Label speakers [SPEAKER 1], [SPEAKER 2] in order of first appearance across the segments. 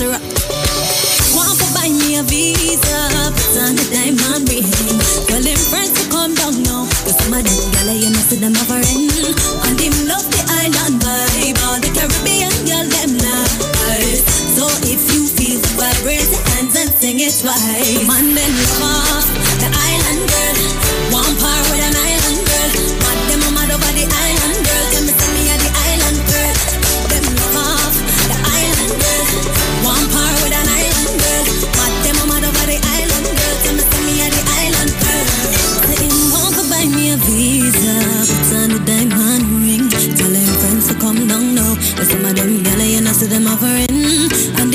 [SPEAKER 1] Want to buy me a visa, put on the diamond ring. Well, them friends to come down now, some of them gala, you know, see a foreign. And them love the island vibe, all the Caribbean girl, them nice. So if you feel the vibe, raise your hands and sing it twice. Monday Cause some of them gala, you know, see them offering. And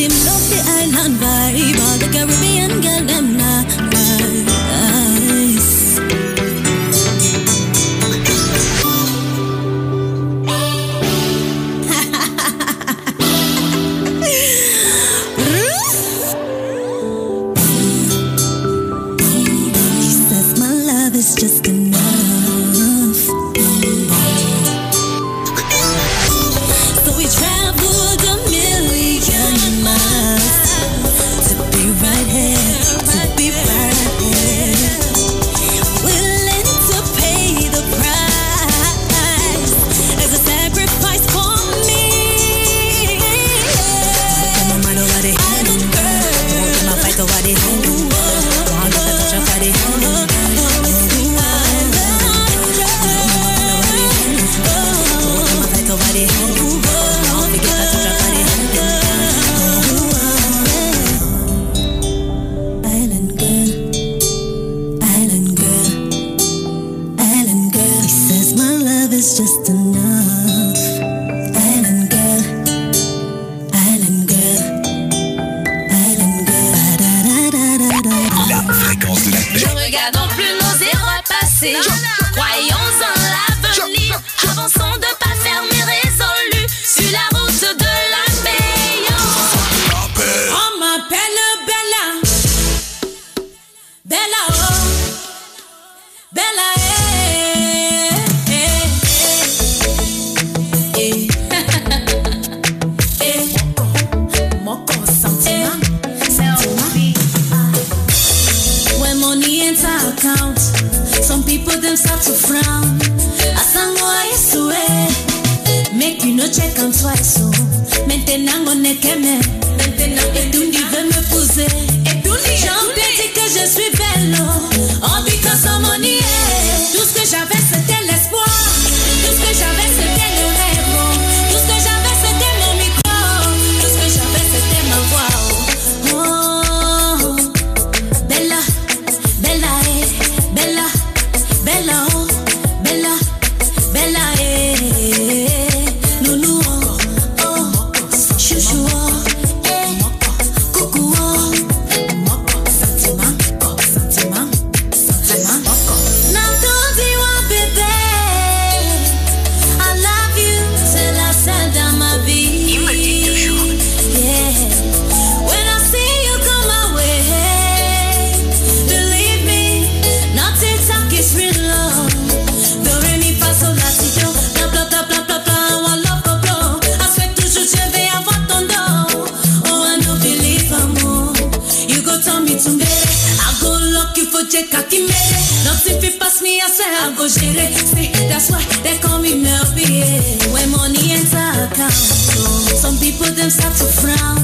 [SPEAKER 1] go See, that's why they call me Melby. Yeah. When money enter account, some people them start to frown.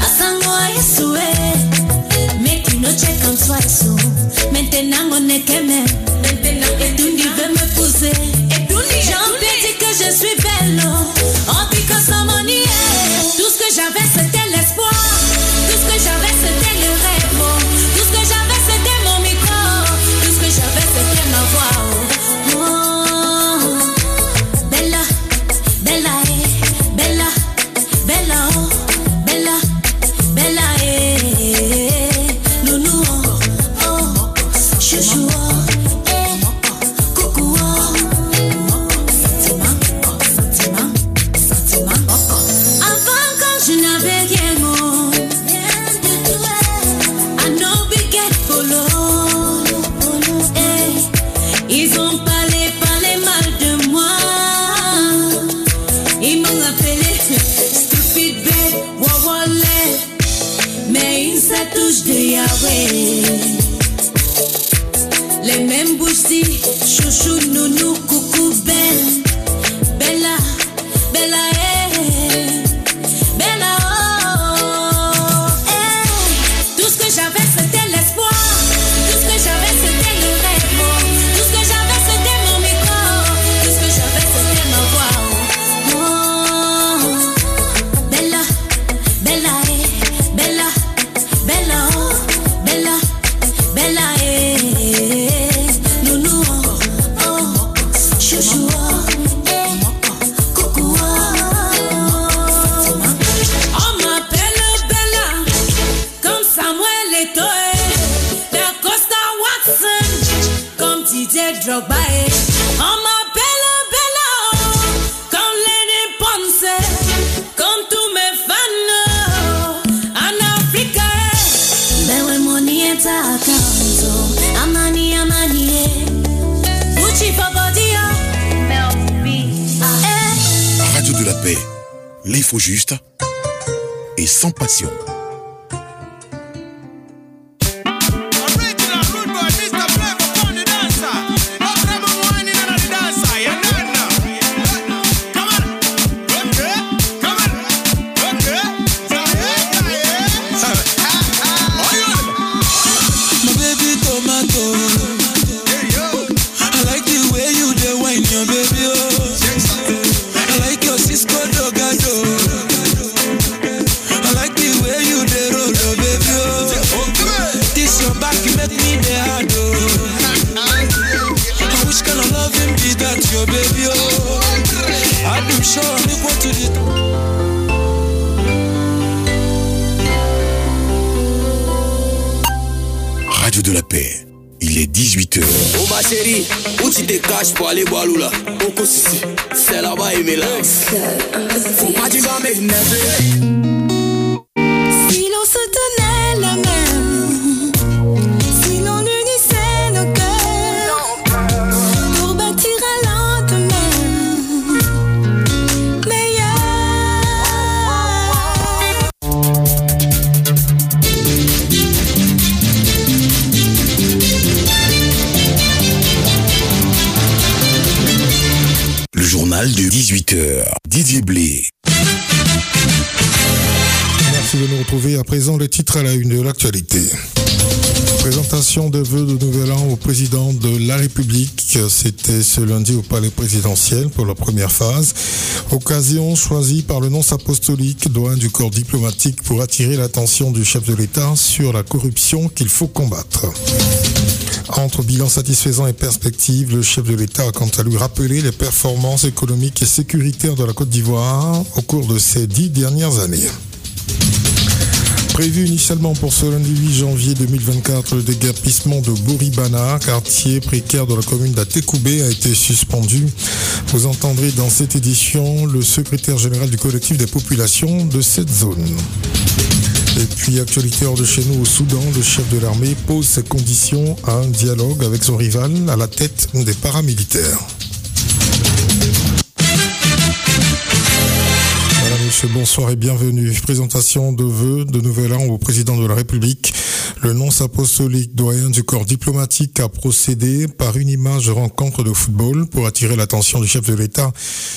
[SPEAKER 1] I sang what I make you no check them twice. So. de Yahweh. Le men bouj di Chouchou,
[SPEAKER 2] nounou, koukou, bel paix, l'info juste et sans passion.
[SPEAKER 3] Kaj pou
[SPEAKER 2] ale balou la
[SPEAKER 4] Oko
[SPEAKER 1] sisi, se la ba e me lans Fou pati ba me neze Si
[SPEAKER 2] l'on se tene 17h, Didier Blé.
[SPEAKER 5] Merci de nous retrouver. À présent, le titre à la une de l'actualité. Présentation de vœux de nouvel an au président de la République. C'était ce lundi au palais présidentiel pour la première phase. Occasion choisie par le nonce apostolique, doigt du corps diplomatique pour attirer l'attention du chef de l'État sur la corruption qu'il faut combattre. Entre bilan satisfaisant et perspective, le chef de l'État a quant à lui rappelé les performances économiques et sécuritaires de la Côte d'Ivoire au cours de ces dix dernières années. Prévu initialement pour ce lundi 8 janvier 2024, le déguerpissement de Bouribana, quartier précaire de la commune d'Atekoubé, a été suspendu. Vous entendrez dans cette édition le secrétaire général du collectif des populations de cette zone. Et puis, actualité hors de chez nous au Soudan, le chef de l'armée pose ses conditions à un dialogue avec son rival à la tête des paramilitaires. Voilà, monsieur, bonsoir et bienvenue. Présentation de vœux de nouvel an au président de la République. Le nonce apostolique doyen du corps diplomatique a procédé par une image de rencontre de football pour attirer l'attention du chef de l'État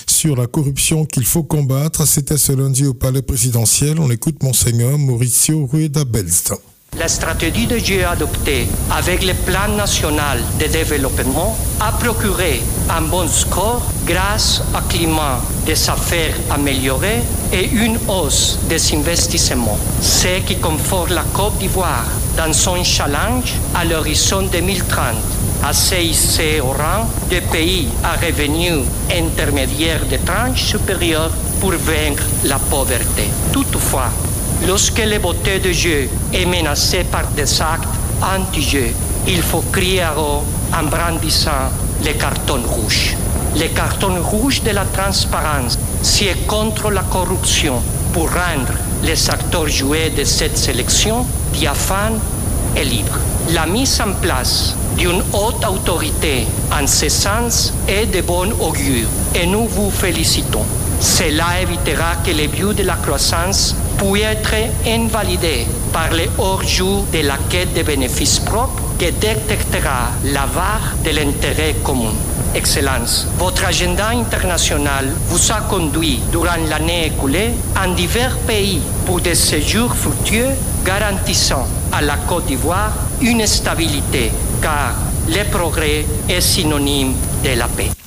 [SPEAKER 5] sur la corruption qu'il faut combattre. C'était ce lundi au palais présidentiel. On écoute Monseigneur Mauricio Rueda Belst.
[SPEAKER 6] La stratégie de Dieu adoptée avec le plan national de développement a procuré un bon score grâce à climat des affaires amélioré et une hausse des investissements, ce qui conforte la Côte d'Ivoire dans son challenge à l'horizon 2030 à CIC au rang de pays à revenus intermédiaires de tranches supérieures pour vaincre la pauvreté. Toutefois, Lorsque la beauté de Dieu est menacée par des actes anti-Dieu, il faut crier à haut en brandissant les cartons rouges. Les cartons rouges de la transparence, c'est contre la corruption pour rendre les acteurs joués de cette sélection diaphanes et libres. La mise en place d'une haute autorité en ce sens est de bon augure et nous vous félicitons. Cela évitera que les buts de la croissance puissent être invalidés par les hors-jeux de la quête des bénéfices propres que détectera l'avare de l'intérêt commun. Excellence, votre agenda international vous a conduit durant l'année écoulée en divers pays pour des séjours fructueux garantissant à la Côte d'Ivoire une stabilité car le progrès est synonyme de la paix.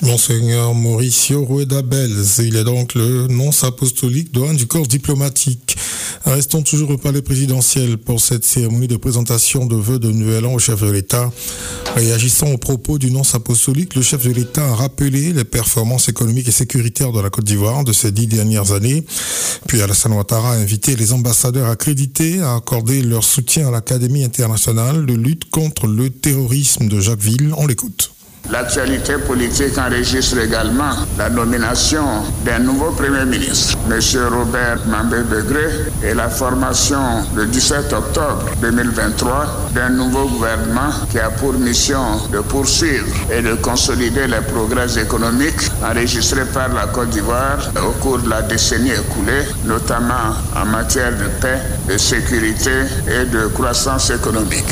[SPEAKER 5] Monseigneur Mauricio Rueda Belz, il est donc le nonce apostolique d'Oran du corps diplomatique. Restons toujours au palais présidentiel pour cette cérémonie de présentation de vœux de Nouvel An au chef de l'État. Réagissant aux propos du nonce apostolique, le chef de l'État a rappelé les performances économiques et sécuritaires de la Côte d'Ivoire de ces dix dernières années. Puis Alassane Ouattara a invité les ambassadeurs accrédités à accorder leur soutien à l'Académie internationale de lutte contre le terrorisme de Jacquesville. On l'écoute.
[SPEAKER 7] L'actualité politique enregistre également la nomination d'un nouveau Premier ministre, M. Robert Mambé Begré, et la formation le 17 octobre 2023 d'un nouveau gouvernement qui a pour mission de poursuivre et de consolider les progrès économiques enregistrés par la Côte d'Ivoire au cours de la décennie écoulée, notamment en matière de paix, de sécurité et de croissance économique.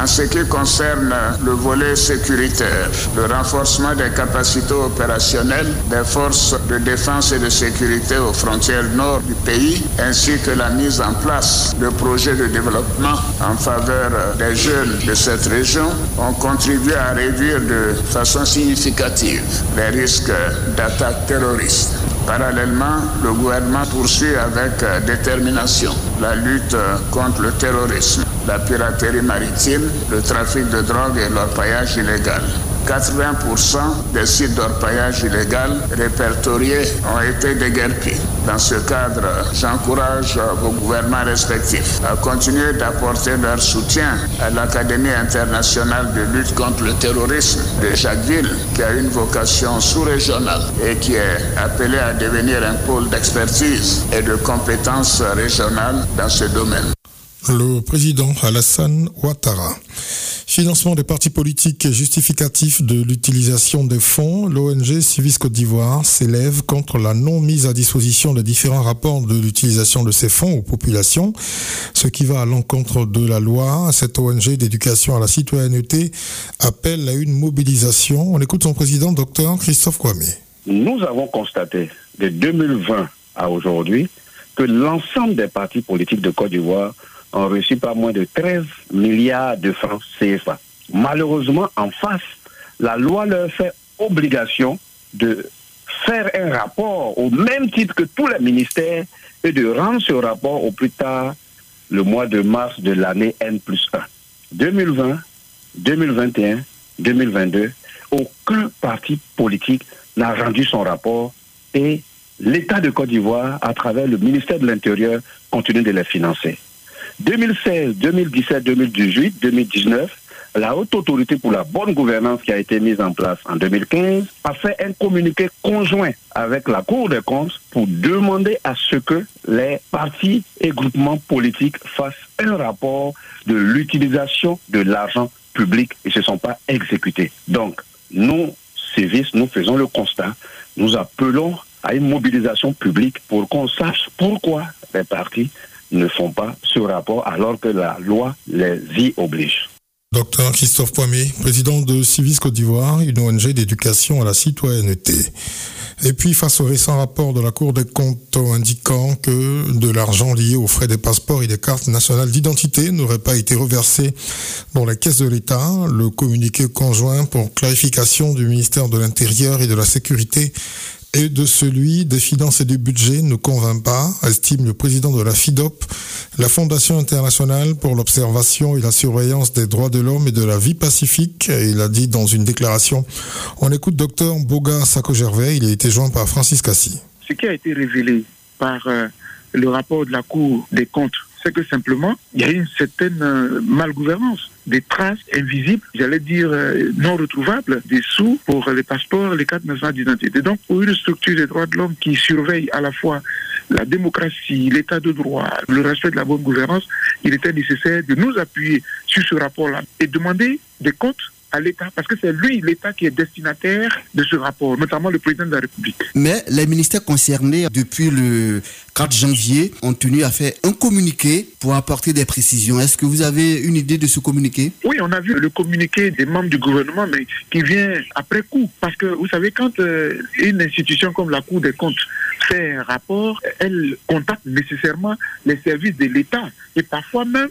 [SPEAKER 7] En ce qui concerne le volet sécuritaire, le renforcement des capacités opérationnelles des forces de défense et de sécurité aux frontières nord du pays, ainsi que la mise en place de projets de développement en faveur des jeunes de cette région, ont contribué à réduire de façon significative les risques d'attaques terroristes. Parallèlement, le gouvernement poursuit avec détermination la lutte contre le terrorisme, la piraterie maritime, le trafic de drogue et l'orpaillage illégal. 80% des sites d'orpaillage illégal répertoriés ont été déguerpis. Dans ce cadre, j'encourage vos gouvernements respectifs à continuer d'apporter leur soutien à l'Académie internationale de lutte contre le terrorisme de Jacquesville, qui a une vocation sous-régionale et qui est appelée à devenir un pôle d'expertise et de compétences régionales dans ce domaine.
[SPEAKER 5] Le président Alassane Ouattara. Financement des partis politiques et justificatif de l'utilisation des fonds, l'ONG Civis Côte d'Ivoire s'élève contre la non mise à disposition de différents rapports de l'utilisation de ces fonds aux populations, ce qui va à l'encontre de la loi. Cette ONG d'éducation à la citoyenneté appelle à une mobilisation. On écoute son président, docteur Christophe Kwame.
[SPEAKER 8] Nous avons constaté de 2020 à aujourd'hui que l'ensemble des partis politiques de Côte d'Ivoire ont reçu pas moins de 13 milliards de francs CFA. Malheureusement, en face, la loi leur fait obligation de faire un rapport au même titre que tous les ministères et de rendre ce rapport au plus tard le mois de mars de l'année N plus 1. 2020, 2021, 2022, aucun parti politique n'a rendu son rapport et l'État de Côte d'Ivoire, à travers le ministère de l'Intérieur, continue de les financer. 2016, 2017, 2018, 2019, la haute autorité pour la bonne gouvernance qui a été mise en place en 2015 a fait un communiqué conjoint avec la Cour des comptes pour demander à ce que les partis et groupements politiques fassent un rapport de l'utilisation de l'argent public et ne se sont pas exécutés. Donc, nous, services, nous faisons le constat, nous appelons à une mobilisation publique pour qu'on sache pourquoi les partis ne font pas ce rapport alors que la loi les y oblige.
[SPEAKER 5] Docteur Christophe Poimé, président de Civis Côte d'Ivoire, une ONG d'éducation à la citoyenneté. Et puis, face au récent rapport de la Cour des comptes indiquant que de l'argent lié aux frais des passeports et des cartes nationales d'identité n'aurait pas été reversé dans les caisses de l'État, le communiqué conjoint pour clarification du ministère de l'Intérieur et de la Sécurité et de celui des finances et du budget ne convainc pas, estime le président de la FIDOP, la Fondation internationale pour l'observation et la surveillance des droits de l'homme et de la vie pacifique. Il a dit dans une déclaration, on écoute docteur Boga Sako-Gervais, il a été joint par Francis Cassi.
[SPEAKER 9] Ce qui a été révélé par euh, le rapport de la Cour des comptes, c'est que simplement, il y a une certaine euh, malgouvernance des traces invisibles, j'allais dire euh, non retrouvables, des sous pour les passeports, les cartes nationales d'identité. Donc, pour une structure des droits de l'homme qui surveille à la fois la démocratie, l'état de droit, le respect de la bonne gouvernance, il était nécessaire de nous appuyer sur ce rapport-là et demander des comptes à l'État, parce que c'est lui, l'État, qui est destinataire de ce rapport, notamment le président de la République.
[SPEAKER 10] Mais les ministères concernés, depuis le 4 janvier, ont tenu à faire un communiqué pour apporter des précisions. Est-ce que vous avez une idée de ce communiqué?
[SPEAKER 9] Oui, on a vu le communiqué des membres du gouvernement, mais qui vient après coup. Parce que, vous savez, quand euh, une institution comme la Cour des comptes fait un rapport, elle contacte nécessairement les services de l'État. Et parfois même,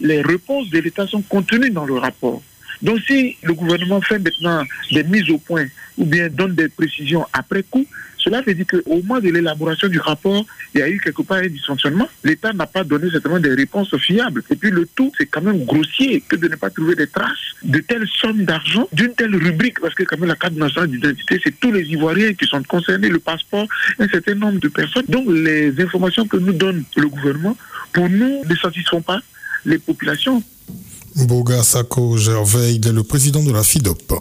[SPEAKER 9] les réponses de l'État sont contenues dans le rapport. Donc si le gouvernement fait maintenant des mises au point ou bien donne des précisions après coup, cela veut dire qu'au moment de l'élaboration du rapport, il y a eu quelque part un dysfonctionnement. L'État n'a pas donné certainement des réponses fiables. Et puis le tout, c'est quand même grossier que de ne pas trouver des traces de telles sommes d'argent, d'une telle rubrique, parce que quand même la carte nationale d'identité, c'est tous les Ivoiriens qui sont concernés, le passeport, un certain nombre de personnes. Donc les informations que nous donne le gouvernement, pour nous, ne satisfont pas les populations.
[SPEAKER 5] Boga Sako Gervais, il est le président de la FIDOP.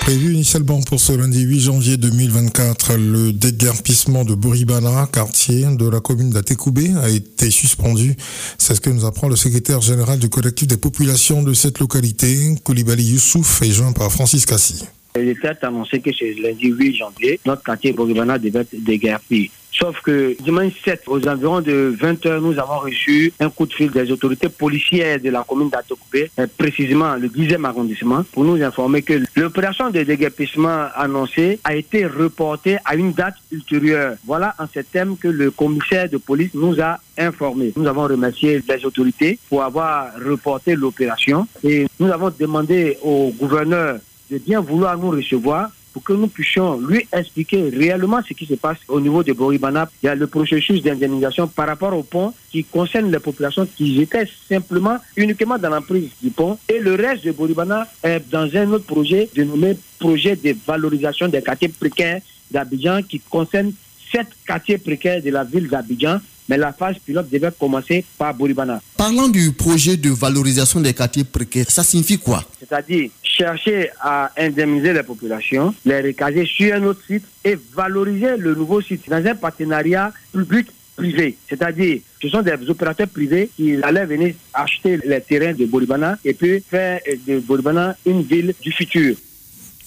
[SPEAKER 5] Prévu initialement pour ce lundi 8 janvier 2024, le déguerpissement de Boribana, quartier de la commune d'Atekoubé, a été suspendu. C'est ce que nous apprend le secrétaire général du collectif des populations de cette localité, Koulibaly Youssouf, est joint par Francis Cassi.
[SPEAKER 11] L'État a annoncé que ce lundi 8 janvier, notre quartier Boribana devait être déguerpi. Sauf que dimanche 7, aux environs de 20h, nous avons reçu un coup de fil des autorités policières de la commune d'Atokoupé, euh, précisément le 10e arrondissement, pour nous informer que l'opération de déguerpissement annoncée a été reportée à une date ultérieure. Voilà en ces termes que le commissaire de police nous a informés. Nous avons remercié les autorités pour avoir reporté l'opération et nous avons demandé au gouverneur de bien vouloir nous recevoir pour que nous puissions lui expliquer réellement ce qui se passe au niveau de Boribana. Il y a le processus d'indemnisation par rapport au pont qui concerne les populations qui étaient simplement uniquement dans l'emprise du pont et le reste de Boribana est dans un autre projet dénommé projet de valorisation des quartiers précaires d'Abidjan qui concerne sept quartiers précaires de la ville d'Abidjan. Mais la phase pilote devait commencer par Boribana.
[SPEAKER 10] Parlant du projet de valorisation des quartiers précaires, ça signifie quoi?
[SPEAKER 11] C'est-à-dire chercher à indemniser les populations, les recaser sur un autre site et valoriser le nouveau site dans un partenariat public-privé. C'est-à-dire, ce sont des opérateurs privés qui allaient venir acheter les terrains de Boribana et puis faire de Boribana une ville du futur.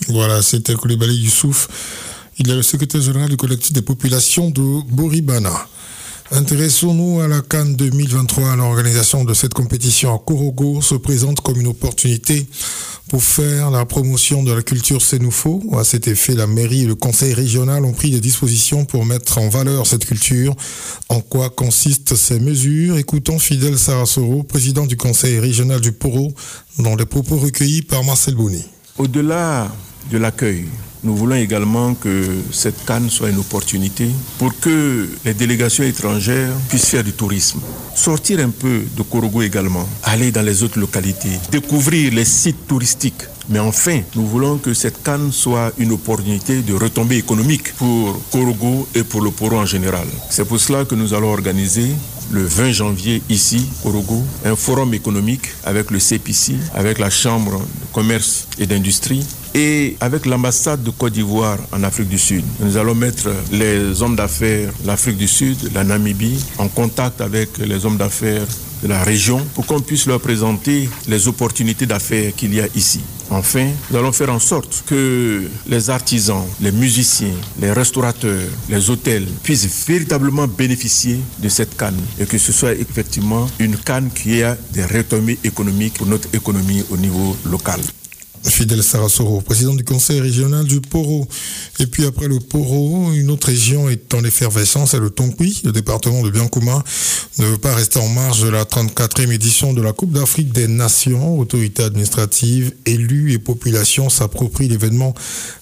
[SPEAKER 5] Voilà, c'était Koulibaly Youssouf. Il est le secrétaire général du collectif des populations de Boribana. Intéressons-nous à la Cannes 2023. L'organisation de cette compétition à Korogo se présente comme une opportunité pour faire la promotion de la culture sénoufo. À cet effet, la mairie et le conseil régional ont pris des dispositions pour mettre en valeur cette culture. En quoi consistent ces mesures? Écoutons Fidel Sarasoro, président du conseil régional du Poro, dans les propos recueillis par Marcel Bonny.
[SPEAKER 12] Au-delà de l'accueil, nous voulons également que cette canne soit une opportunité pour que les délégations étrangères puissent faire du tourisme. Sortir un peu de Korogo également, aller dans les autres localités, découvrir les sites touristiques. Mais enfin, nous voulons que cette canne soit une opportunité de retombée économique pour Korogo et pour le Poro en général. C'est pour cela que nous allons organiser le 20 janvier ici, Korogo, un forum économique avec le CPC, avec la Chambre de commerce et d'industrie et avec l'ambassade de Côte d'Ivoire en Afrique du Sud. Nous allons mettre les hommes d'affaires de l'Afrique du Sud, la Namibie, en contact avec les hommes d'affaires de la région pour qu'on puisse leur présenter les opportunités d'affaires qu'il y a ici. Enfin, nous allons faire en sorte que les artisans, les musiciens, les restaurateurs, les hôtels puissent véritablement bénéficier de cette canne et que ce soit effectivement une canne qui a des retombées économiques pour notre économie au niveau local.
[SPEAKER 5] Fidel Sarasoro, président du conseil régional du Poro. Et puis après le Poro, une autre région est en effervescence, c'est le Tonkui. Le département de Biancouma ne veut pas rester en marge de la 34e édition de la Coupe d'Afrique des Nations. Autorités administratives, élus et populations s'approprient l'événement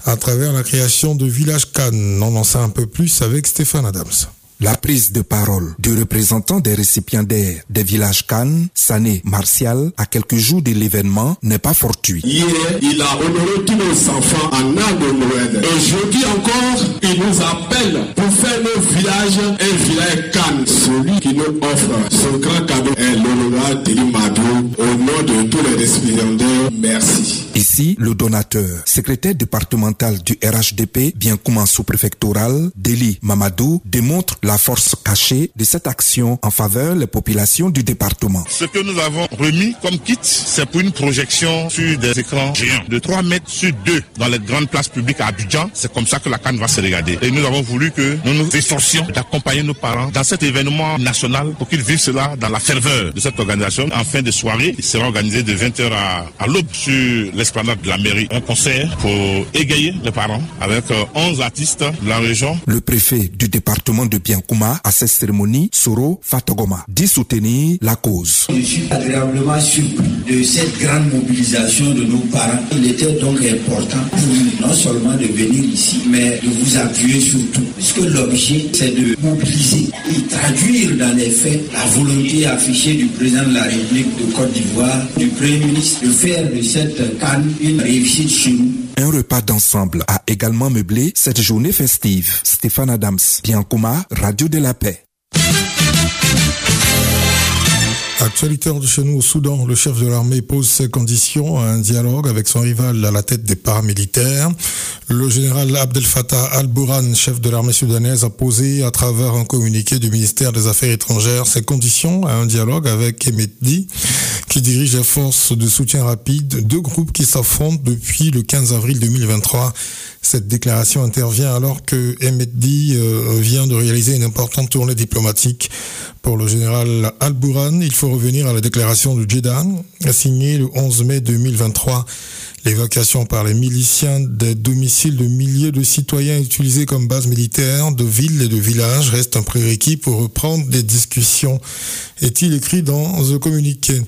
[SPEAKER 5] à travers la création de Village Cannes. On en sait un peu plus avec Stéphane Adams.
[SPEAKER 13] La prise de parole du représentant des récipiendaires des villages Cannes, Sané Martial, à quelques jours de l'événement, n'est pas fortuite.
[SPEAKER 14] Hier, il a honoré tous nos enfants en an de Noël. Aujourd'hui encore, il nous appelle pour faire nos villages un village Cannes. Celui qui nous offre son grand cadeau est l'honorable Madou. Au nom de tous les récipiendaires, merci.
[SPEAKER 13] Ici, le donateur, secrétaire départemental du RHDP, bien comme sous-préfectoral, Deli Mamadou, démontre la force cachée de cette action en faveur des populations du département.
[SPEAKER 15] Ce que nous avons remis comme kit, c'est pour une projection sur des écrans géants de 3 mètres sur 2 dans les grandes places publiques à Abidjan. C'est comme ça que la canne va se regarder. Et nous avons voulu que nous nous efforcions d'accompagner nos parents dans cet événement national pour qu'ils vivent cela dans la ferveur de cette organisation. En fin de soirée, il sera organisé de 20h à, à l'aube sur l'esplanade de la mairie un concert pour égayer les parents avec euh, 11 artistes de la région.
[SPEAKER 13] Le préfet du département de Biankouma à cette cérémonie, Soro Fatogoma, dit soutenir la cause.
[SPEAKER 16] Je suis agréablement surpris de cette grande mobilisation de nos parents. Il était donc important pour nous non seulement de venir ici, mais de vous appuyer surtout. Puisque l'objet, c'est de mobiliser et traduire dans les faits la volonté affichée du président de la République de Côte d'Ivoire, du Premier ministre, de faire de cette
[SPEAKER 13] Un repas d'ensemble a également meublé cette journée festive. Stéphane Adams, Biancouma, Radio de la Paix.
[SPEAKER 5] Actualité de chez nous au Soudan, le chef de l'armée pose ses conditions à un dialogue avec son rival à la tête des paramilitaires. Le général Abdel Fattah al-Bourhan, chef de l'armée soudanaise, a posé à travers un communiqué du ministère des Affaires étrangères ses conditions à un dialogue avec Emedi, qui dirige les forces de soutien rapide, deux groupes qui s'affrontent depuis le 15 avril 2023. Cette déclaration intervient alors que Emedi euh, vient de réaliser une importante tournée diplomatique. Pour le général Al-Bourhan, il faut revenir à la déclaration de Jeddah, signée le 11 mai 2023. L'évacuation par les miliciens des domiciles de milliers de citoyens utilisés comme base militaire de villes et de villages reste un prérequis pour reprendre des discussions, est-il écrit dans un communiqué.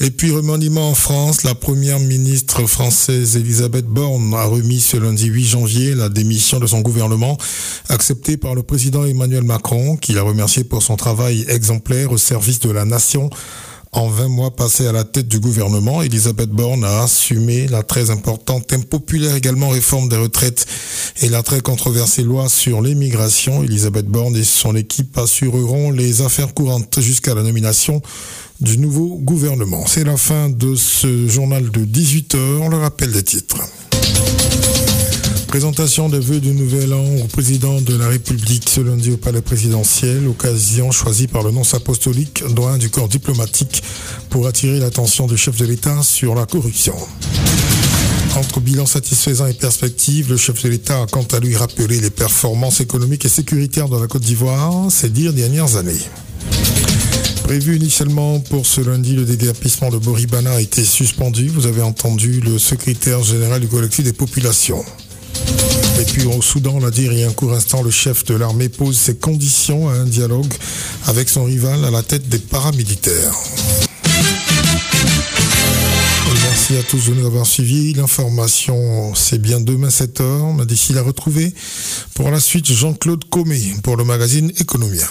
[SPEAKER 5] Et puis remaniement en France, la première ministre française Elisabeth Borne a remis ce lundi 8 janvier la démission de son gouvernement, acceptée par le président Emmanuel Macron, qui l'a remercié pour son travail exemplaire au service de la nation. En 20 mois passés à la tête du gouvernement, Elisabeth Borne a assumé la très importante, impopulaire également réforme des retraites et la très controversée loi sur l'immigration. Elisabeth Borne et son équipe assureront les affaires courantes jusqu'à la nomination du nouveau gouvernement. C'est la fin de ce journal de 18h, le rappel des titres. Présentation des vœux du nouvel an au président de la République ce lundi au palais présidentiel, occasion choisie par le nonce apostolique, doyen du corps diplomatique, pour attirer l'attention du chef de l'État sur la corruption. Entre bilan satisfaisant et perspective, le chef de l'État a quant à lui rappelé les performances économiques et sécuritaires de la Côte d'Ivoire ces dix dernières années. Prévu initialement pour ce lundi, le déguerpissement de Boribana a été suspendu. Vous avez entendu le secrétaire général du collectif des populations. Et puis au Soudan, l'a dit il y a un court instant, le chef de l'armée pose ses conditions à un dialogue avec son rival à la tête des paramilitaires. Merci à tous de nous avoir suivis. L'information, c'est bien demain 7h. Mais d'ici la retrouver. Pour la suite, Jean-Claude Comé pour le magazine Economia.